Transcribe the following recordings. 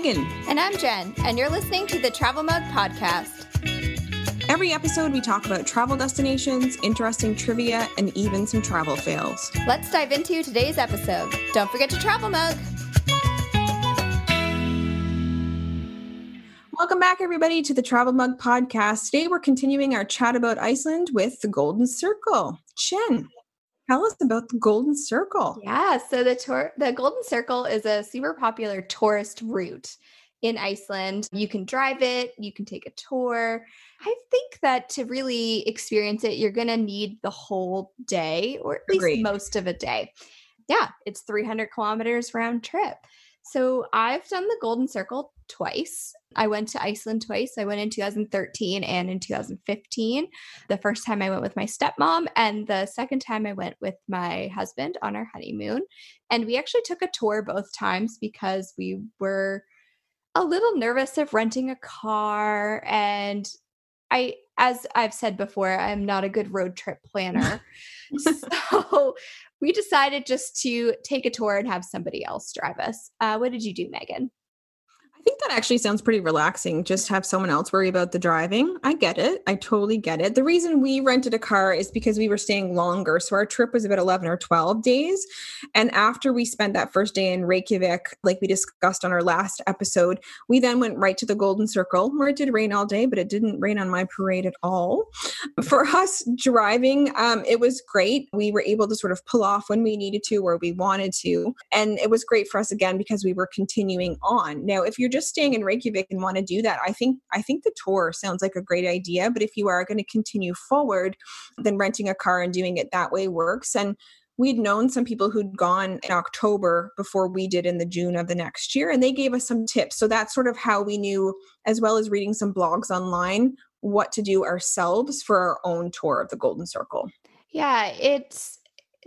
Megan. And I'm Jen, and you're listening to the Travel Mug Podcast. Every episode, we talk about travel destinations, interesting trivia, and even some travel fails. Let's dive into today's episode. Don't forget to travel mug. Welcome back, everybody, to the Travel Mug Podcast. Today, we're continuing our chat about Iceland with the Golden Circle. Jen, Tell us about the Golden Circle. Yeah, so the tour the Golden Circle is a super popular tourist route in Iceland. You can drive it, you can take a tour. I think that to really experience it, you're going to need the whole day or at Agreed. least most of a day. Yeah, it's 300 kilometers round trip. So I've done the Golden Circle twice. I went to Iceland twice. I went in 2013 and in 2015. The first time I went with my stepmom, and the second time I went with my husband on our honeymoon. And we actually took a tour both times because we were a little nervous of renting a car. And I, as I've said before, I'm not a good road trip planner. so we decided just to take a tour and have somebody else drive us. Uh, what did you do, Megan? Think that actually sounds pretty relaxing. Just have someone else worry about the driving. I get it. I totally get it. The reason we rented a car is because we were staying longer. So our trip was about 11 or 12 days. And after we spent that first day in Reykjavik, like we discussed on our last episode, we then went right to the Golden Circle where it did rain all day, but it didn't rain on my parade at all. For us driving, um, it was great. We were able to sort of pull off when we needed to, where we wanted to. And it was great for us again because we were continuing on. Now, if you're you're just staying in Reykjavik and want to do that, I think I think the tour sounds like a great idea. But if you are going to continue forward, then renting a car and doing it that way works. And we'd known some people who'd gone in October before we did in the June of the next year, and they gave us some tips. So that's sort of how we knew, as well as reading some blogs online, what to do ourselves for our own tour of the Golden Circle. Yeah, it's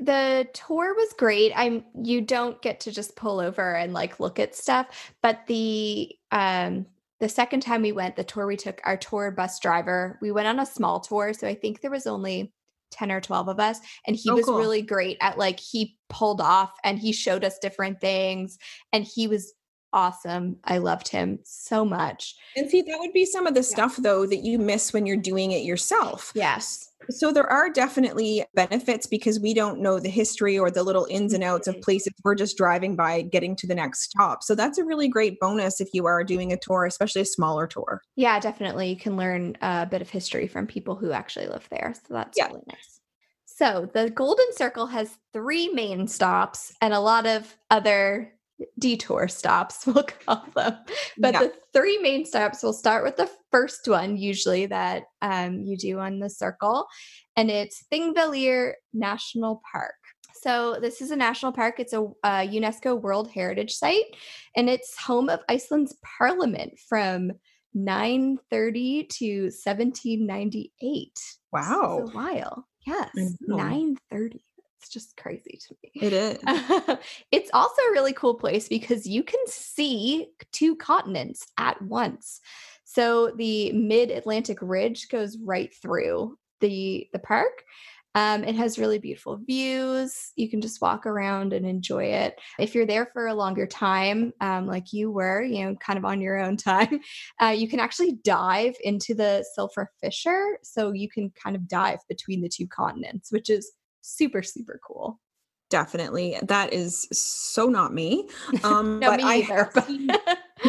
the tour was great. I'm you don't get to just pull over and like look at stuff, but the um the second time we went, the tour we took, our tour bus driver, we went on a small tour, so I think there was only 10 or 12 of us and he oh, was cool. really great at like he pulled off and he showed us different things and he was awesome. I loved him so much. And see, that would be some of the yeah. stuff though that you miss when you're doing it yourself. Yes. So there are definitely benefits because we don't know the history or the little ins and outs of mm-hmm. places. We're just driving by getting to the next stop. So that's a really great bonus if you are doing a tour, especially a smaller tour. Yeah, definitely. You can learn a bit of history from people who actually live there. So that's yeah. really nice. So the Golden Circle has three main stops and a lot of other detour stops, we'll call them. But yeah. the three main stops, we'll start with the first one, usually that um, you do on the circle, and it's Thingvellir National Park. So this is a national park. It's a, a UNESCO World Heritage Site, and it's home of Iceland's parliament from 930 to 1798. Wow. a while. Yes, 930 it's just crazy to me. It is. it's also a really cool place because you can see two continents at once. So the mid-Atlantic ridge goes right through the the park. Um, it has really beautiful views. You can just walk around and enjoy it. If you're there for a longer time, um, like you were, you know, kind of on your own time, uh, you can actually dive into the Silfra Fissure. So you can kind of dive between the two continents, which is super super cool. Definitely. That is so not me. Um no, but me I either, but... seen,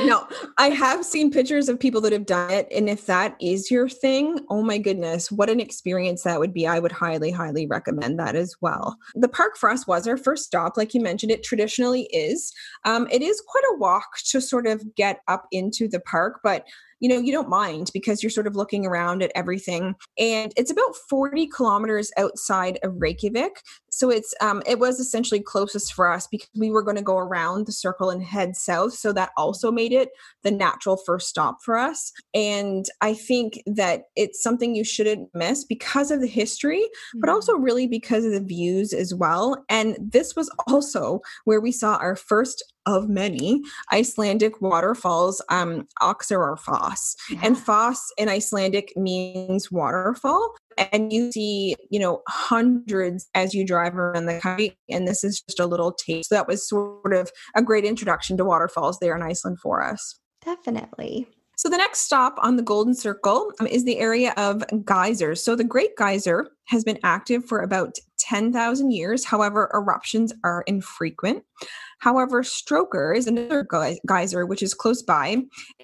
no i have seen pictures of people that have done it and if that is your thing oh my goodness what an experience that would be. I would highly highly recommend that as well. The park for us was our first stop like you mentioned it traditionally is. Um, it is quite a walk to sort of get up into the park but you know, you don't mind because you're sort of looking around at everything. And it's about 40 kilometers outside of Reykjavik. So it's um it was essentially closest for us because we were going to go around the circle and head south. So that also made it the natural first stop for us. And I think that it's something you shouldn't miss because of the history, mm-hmm. but also really because of the views as well. And this was also where we saw our first of many Icelandic waterfalls, um, Foss. Yeah. And Foss in Icelandic means waterfall. and you see, you know, hundreds as you drive around the country. And this is just a little taste. So that was sort of a great introduction to waterfalls there in Iceland for us. Definitely. So the next stop on the Golden Circle um, is the area of geysers. So the Great Geyser has been active for about 10,000 years. However, eruptions are infrequent. However, Strokkur is another geyser which is close by.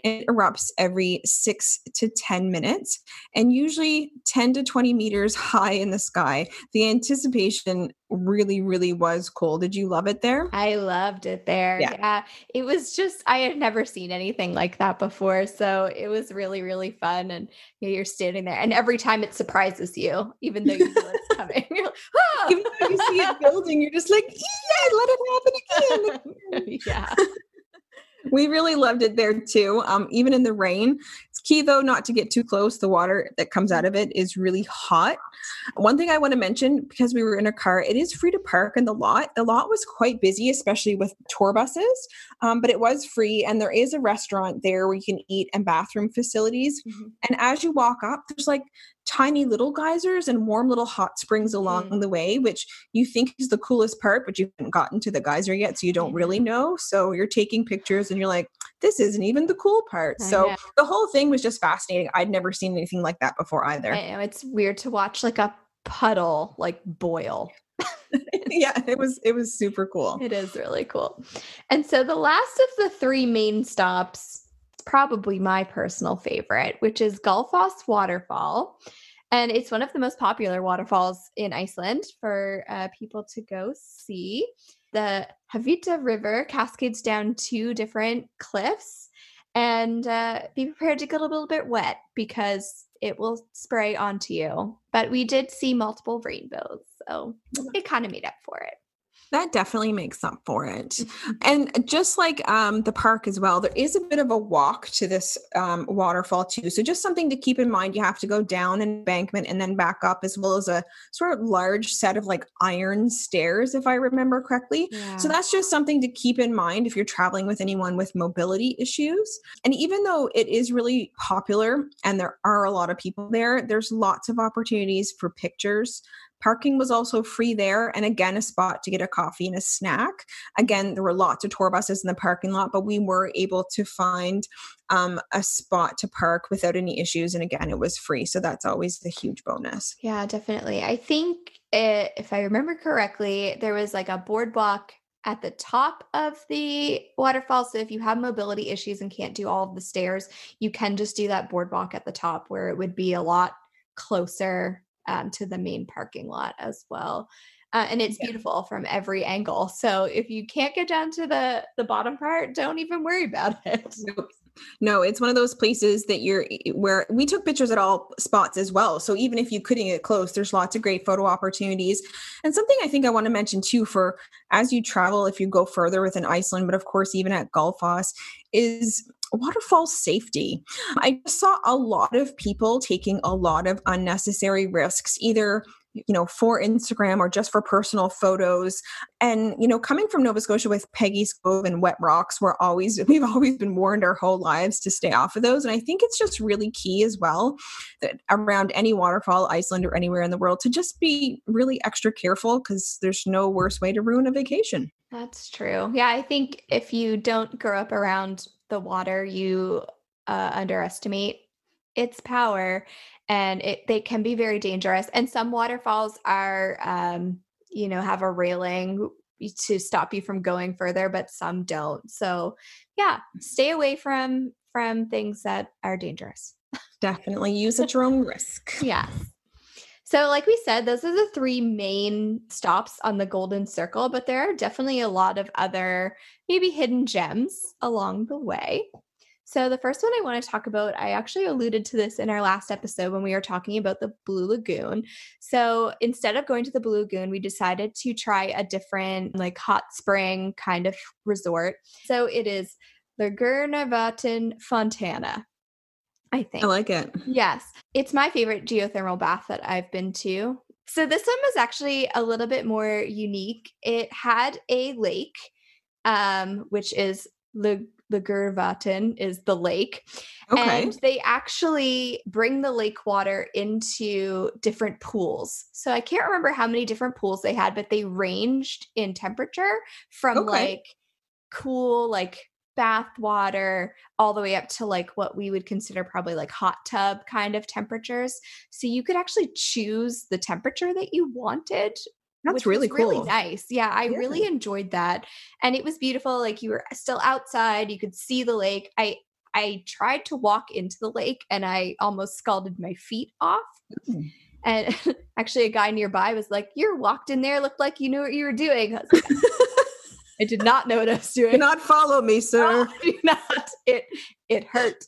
It erupts every six to 10 minutes and usually 10 to 20 meters high in the sky. The anticipation really, really was cool. Did you love it there? I loved it there. Yeah. yeah. It was just, I had never seen anything like that before. So it was really, really fun. And you know, you're standing there, and every time it surprises you, even though you know it's coming. You're like, oh. Even though you see it building, you're just like, yeah, let it happen again. yeah. we really loved it there too. Um, even in the rain, it's key though not to get too close. The water that comes out of it is really hot. One thing I want to mention because we were in a car, it is free to park in the lot. The lot was quite busy, especially with tour buses, um, but it was free. And there is a restaurant there where you can eat and bathroom facilities. Mm-hmm. And as you walk up, there's like tiny little geysers and warm little hot springs along mm. the way, which you think is the coolest part, but you haven't gotten to the geyser yet. So you don't really know. So you're taking pictures and you're like, this isn't even the cool part. So the whole thing was just fascinating. I'd never seen anything like that before either. I know it's weird to watch like a puddle like boil. yeah, it was it was super cool. It is really cool. And so the last of the three main stops probably my personal favorite, which is Gullfoss Waterfall. And it's one of the most popular waterfalls in Iceland for uh, people to go see. The Hvita River cascades down two different cliffs, and uh, be prepared to get a little bit wet because it will spray onto you. But we did see multiple rainbows, so it kind of made up for it. That definitely makes up for it. Mm-hmm. And just like um, the park as well, there is a bit of a walk to this um, waterfall too. So just something to keep in mind. You have to go down an embankment and then back up, as well as a sort of large set of like iron stairs, if I remember correctly. Yeah. So that's just something to keep in mind if you're traveling with anyone with mobility issues. And even though it is really popular and there are a lot of people there, there's lots of opportunities for pictures Parking was also free there, and again, a spot to get a coffee and a snack. Again, there were lots of tour buses in the parking lot, but we were able to find um, a spot to park without any issues. And again, it was free. So that's always a huge bonus. Yeah, definitely. I think it, if I remember correctly, there was like a boardwalk at the top of the waterfall. So if you have mobility issues and can't do all of the stairs, you can just do that boardwalk at the top where it would be a lot closer um, to the main parking lot as well. Uh, and it's yeah. beautiful from every angle. So if you can't get down to the the bottom part, don't even worry about it. Nope. No, it's one of those places that you're where we took pictures at all spots as well. So even if you couldn't get close, there's lots of great photo opportunities. And something I think I want to mention too for as you travel, if you go further within Iceland, but of course even at Gullfoss, is waterfall safety. I saw a lot of people taking a lot of unnecessary risks, either you know for instagram or just for personal photos. And you know coming from nova scotia with peggy's cove and wet rocks we're always we've always been warned our whole lives to stay off of those. And i think it's just really key as well that around any waterfall iceland or anywhere in the world to just be really extra careful because there's no worse way to ruin a vacation. That's true. Yeah i think if you don't grow up around the water, you uh, underestimate its power and it they can be very dangerous and some waterfalls are um you know have a railing to stop you from going further but some don't. So yeah stay away from from things that are dangerous. Definitely use your own risk. Yeah so like we said those are the three main stops on the golden circle but there are definitely a lot of other maybe hidden gems along the way. So, the first one I want to talk about, I actually alluded to this in our last episode when we were talking about the Blue Lagoon. So, instead of going to the Blue Lagoon, we decided to try a different, like, hot spring kind of resort. So, it is Laugarvatn Fontana. I think. I like it. Yes. It's my favorite geothermal bath that I've been to. So, this one was actually a little bit more unique. It had a lake um, which is Le Laugarvatn is the lake. Okay. And they actually bring the lake water into different pools. So I can't remember how many different pools they had, but they ranged in temperature from Okay. like cool, like bath water, all the way up to like what we would consider probably like hot tub kind of temperatures. So you could actually choose the temperature that you wanted That's really was cool. really nice. Yeah, I Yeah. really enjoyed that. And it was beautiful. Like you were still outside, you could see the lake. I I tried to walk into the lake and I almost scalded my feet off. Mm. And actually a guy nearby was like, "You walked in there, looked like you knew what you were doing." I, was like, I did not notice you. I was Do not follow me, sir. Do not. It it hurt.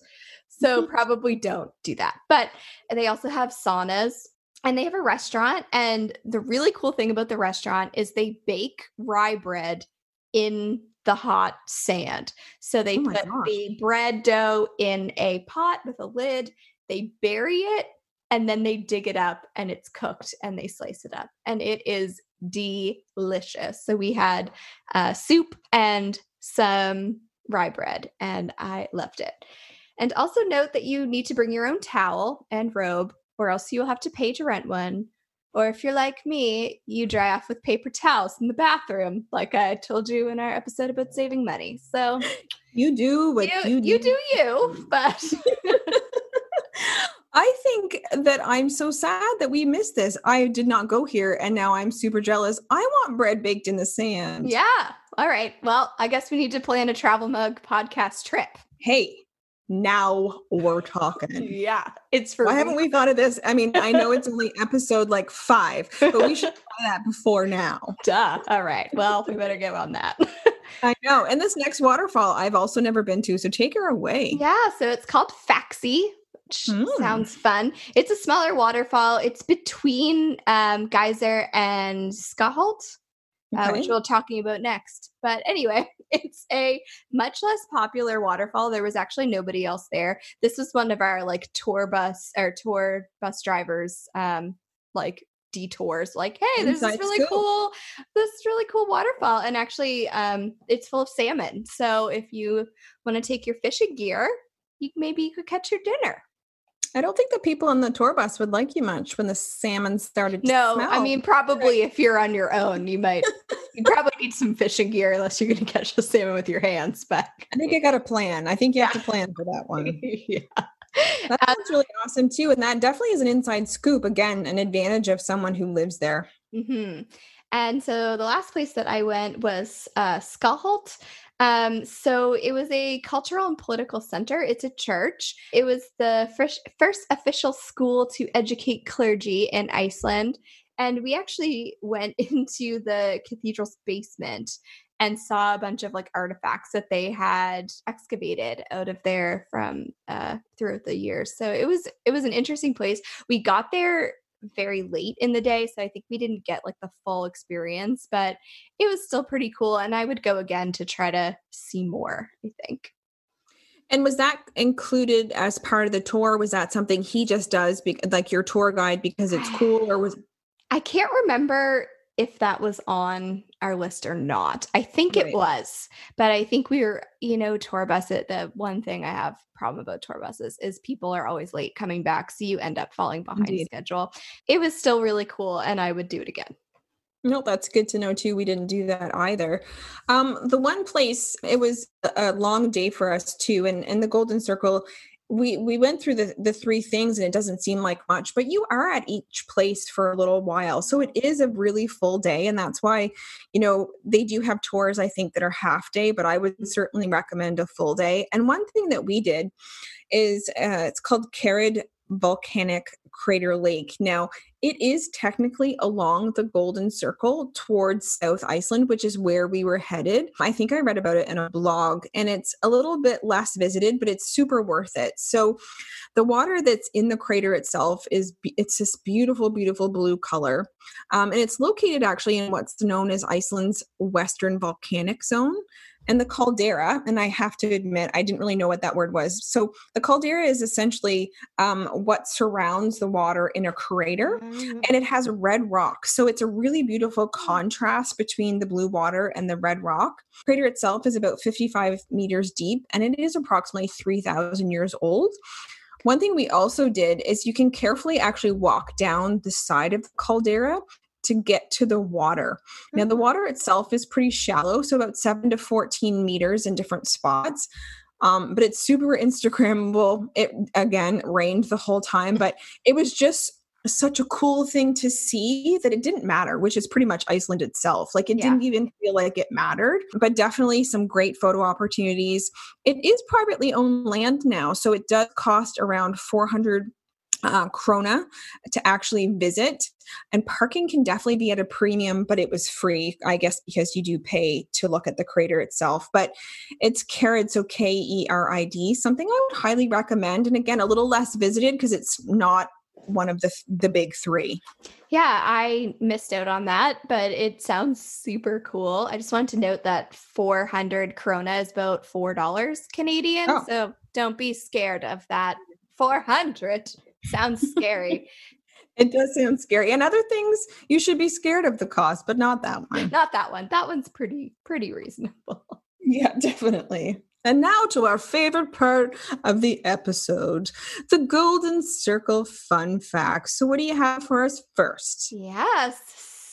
So probably don't do that. But they also have saunas and they have a restaurant. And the really cool thing about the restaurant is they bake rye bread in the hot sand. So they Oh put gosh. the bread dough in a pot with a lid, they bury it, and then they dig it up and it's cooked and they slice it up. And it is delicious. So we had uh, soup and some rye bread, and I loved it. And also note that you need to bring your own towel and robe, or else you'll have to pay to rent one. Or if you're like me, you dry off with paper towels in the bathroom, like I told you in our episode about saving money. So You do what you, you, you do you, but I think that I'm so sad that we missed this. I did not go here and now I'm super jealous. I want bread baked in the sand. yeah. All right. Well, I guess we need to plan a travel mug podcast trip. Hey, now we're talking. Yeah. It's for Why haven't we thought of this? I mean, I know it's only episode like five, but we should of that before now. Duh. All right. Well, we better get on that. I know. And this next waterfall, I've also never been to. So take her away. Yeah, so it's called Faxi, Mm. sounds fun. It's a smaller waterfall. It's between um, Geyser and Skálholt, uh, which we'll talking about next. But anyway, it's a much less popular waterfall. There was actually nobody else there. This was one of our like tour bus or tour bus drivers, um, like detours. Like, hey, there's this Inside really scoop. cool, this really cool waterfall, and actually, um, it's full of salmon. So if you want to take your fishing gear, you maybe you could catch your dinner. I don't think the people on the tour bus would like you much when the salmon started to No, smell. I mean probably if you're on your own, you might you probably need some fishing gear unless you're going to catch the salmon with your hands. But I think I got a plan. I think you have to plan for that one. yeah, That Uh, sounds really awesome too. And that definitely is an inside scoop. Again, an advantage of someone who lives there. hmm And so the last place that I went was uh, Skálholt. Um, so it was a cultural and political center. It's a church. It was the first, first official school to educate clergy in Iceland. And we actually went into the cathedral's basement and saw a bunch of like artifacts that they had excavated out of there from uh, throughout the years. So it was it was an interesting place. We got there very late in the day, so I think we didn't get like the full experience, but it was still pretty cool. And I would go again to try to see more. I think. And was that included as part of the tour? Was that something he just does, be- like your tour guide, because it's cool, or was I can't remember if that was on our list or not. I think Right. it was, but I think we were, you know, tour bus it. The one thing I have problem about tour buses is people are always late coming back, so you end up falling behind Indeed. schedule. It was still really cool, and I would do it again. No, that's good to know too. We didn't do that either. Um, the one place it was a long day for us too, and and the Golden Circle. We we went through the the three things, and it doesn't seem like much, but you are at each place for a little while, so it is a really full day, and that's why, you know, they do have tours. I think that are half day, but I would certainly recommend a full day. And one thing that we did is uh, it's called Kerid Volcanic Crater Lake. Now, it is technically along the Golden Circle towards South Iceland, which is where we were headed. I think I read about it in a blog, and it's a little bit less visited, but it's super worth it. So, the water that's in the crater itself is it's this beautiful, beautiful blue color, um, and it's located actually in what's known as Iceland's Western Volcanic Zone. And the caldera. And I have to admit, I didn't really know what that word was. So the caldera is essentially um, what surrounds the water in a crater, mm-hmm. and it has red rock. So it's a really beautiful mm. contrast between the blue water and the red rock. The crater itself is about 55 meters deep, and it is approximately 3,000 years old. One thing we also did is you can carefully actually walk down the side of the caldera to get to the water. Now, the mm-hmm. water itself is pretty shallow, so about seven to 14 meters in different spots. Um, but it's super Instagrammable. It again rained the whole time, but it was just such a cool thing to see that it didn't matter, which is pretty much Iceland itself. Like it yeah. didn't even feel like it mattered, but definitely some great photo opportunities. It is privately owned land now, so it does cost around 400 uh, krona to actually visit. And parking can definitely be at a premium, but it was free, I guess, because you do pay to look at the crater itself. But it's Kerid, so K E R I D, something I would highly recommend. And again, a little less visited because it's not one of the the big three. Yeah, I missed out on that, but it sounds super cool. I just wanted to note that 400 krona is about $4 Canadian. Oh. So don't be scared of that. 400 sounds scary. it does sound scary. And other things you should be scared of the cost, but not that one. Not that one. That one's pretty pretty reasonable. Yeah, definitely. And now to our favorite part of the episode the Golden Circle fun facts. So, what do you have for us first? Yes.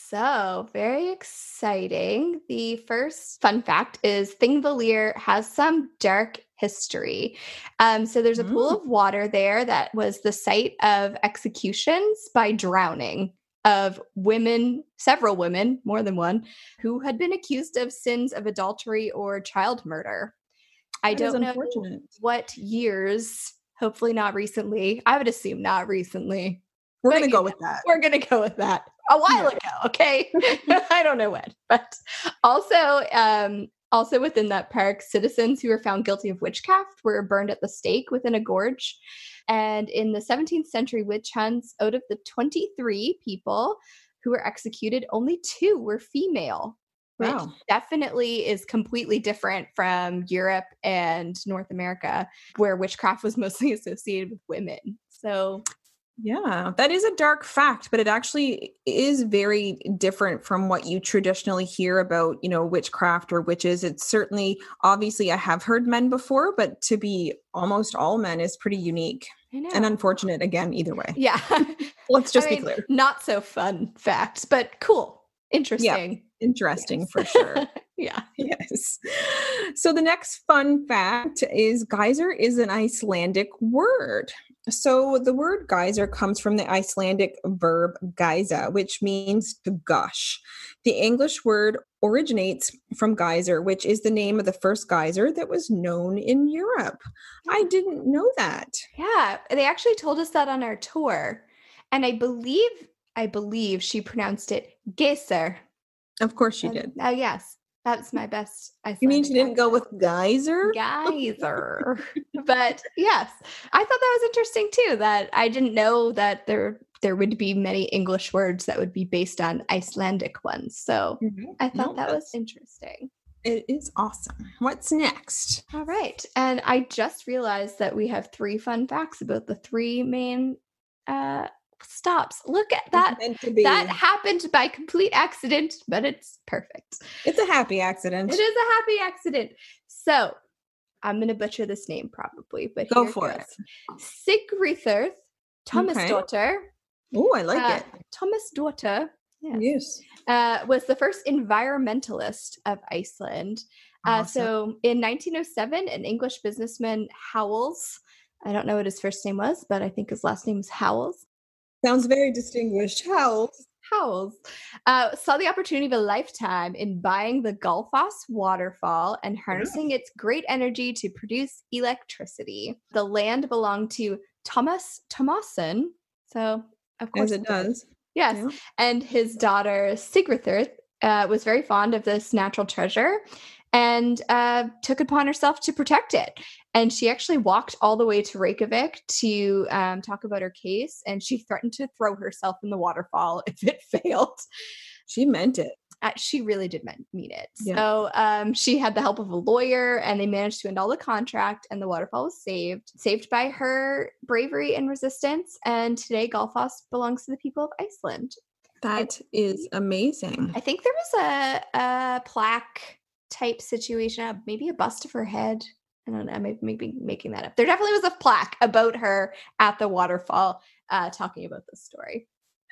So, very exciting. The first fun fact is Thingvellir has some dark history. Um, so, there's a mm. pool of water there that was the site of executions by drowning of women, several women, more than one, who had been accused of sins of adultery or child murder. I that don't know what years, hopefully not recently. I would assume not recently. We're going to go know, with that. We're going to go with that a while ago. Okay. I don't know when, but also, um, also within that park, citizens who were found guilty of witchcraft were burned at the stake within a gorge. And in the 17th century witch hunts, out of the 23 people who were executed, only two were female wow. which definitely is completely different from Europe and North America, where witchcraft was mostly associated with women. So yeah, that is a dark fact, but it actually is very different from what you traditionally hear about, you know, witchcraft or witches. It's certainly, obviously, I have heard men before, but to be almost all men is pretty unique and unfortunate again, either way. Yeah. Let's just I mean, be clear. Not so fun facts, but cool, interesting. Yeah interesting yes. for sure. yeah. Yes. So the next fun fact is geyser is an Icelandic word. So the word geyser comes from the Icelandic verb geisa, which means to gush. The English word originates from geyser, which is the name of the first geyser that was known in Europe. I didn't know that. Yeah, they actually told us that on our tour. And I believe I believe she pronounced it geyser of course she did. Oh yes. That's my best. You mean she didn't go with geyser? Geyser. but yes, I thought that was interesting too. That I didn't know that there there would be many English words that would be based on Icelandic ones. So mm-hmm. I thought no, that was interesting. It is awesome. What's next? All right. And I just realized that we have three fun facts about the three main uh, stops. Look at that. That happened by complete accident, but it's perfect. It's a happy accident. It is a happy accident. So I'm going to butcher this name probably, but go for it. Sigríður, Thomas okay. daughter. Oh, I like uh, it. Thomas daughter. Yes. yes. Uh, was the first environmentalist of Iceland. Uh, awesome. So in 1907, an English businessman, Howells, I don't know what his first name was, but I think his last name was Howells. Sounds very distinguished. Howells. Howells uh, saw the opportunity of a lifetime in buying the Gullfoss waterfall and harnessing yeah. its great energy to produce electricity. The land belonged to Thomas Thomasson. So, of course, As it does. Yes. Yeah. And his daughter, Sigridur, uh, was very fond of this natural treasure and uh, took upon herself to protect it. And she actually walked all the way to Reykjavik to um, talk about her case, and she threatened to throw herself in the waterfall if it failed. She meant it. Uh, she really did mean it. Yeah. So um, she had the help of a lawyer and they managed to end all the contract and the waterfall was saved, saved by her bravery and resistance. And today Gullfoss belongs to the people of Iceland. That is amazing. I think there was a, a plaque type situation, uh, maybe a bust of her head. I don't know, I may maybe making that up. There definitely was a plaque about her at the waterfall uh, talking about this story.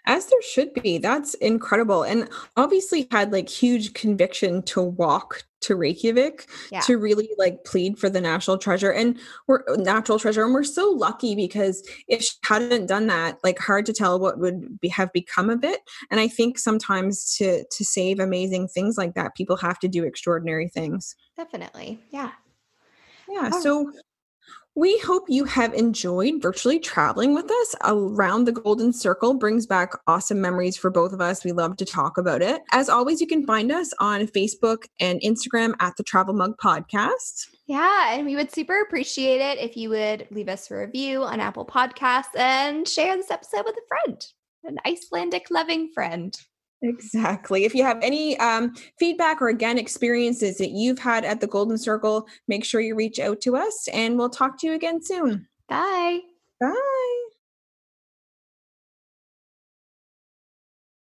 As there should be that's incredible. And obviously had like huge conviction to walk to reykjavik yeah. to really like plead for the national treasure. And we're natural treasure and we're so lucky because if she hadn't done that like hard to tell what would be, have become of it. And i think sometimes to to save amazing things like that people have to do extraordinary things. Definitely. Yeah yeah oh. so we hope you have enjoyed virtually traveling with us around the Golden Circle. Brings back awesome memories for both of us. We love to talk about it. As always, you can find us on Facebook and Instagram at the Travel Mug Podcast. Yeah, and we would super appreciate it if you would leave us a review on Apple Podcasts and share this episode with a friend, an Icelandic loving friend. Exactly. If you have any um, feedback or again experiences that you've had at the Golden Circle, make sure you reach out to us and we'll talk to you again soon. Bye. Bye.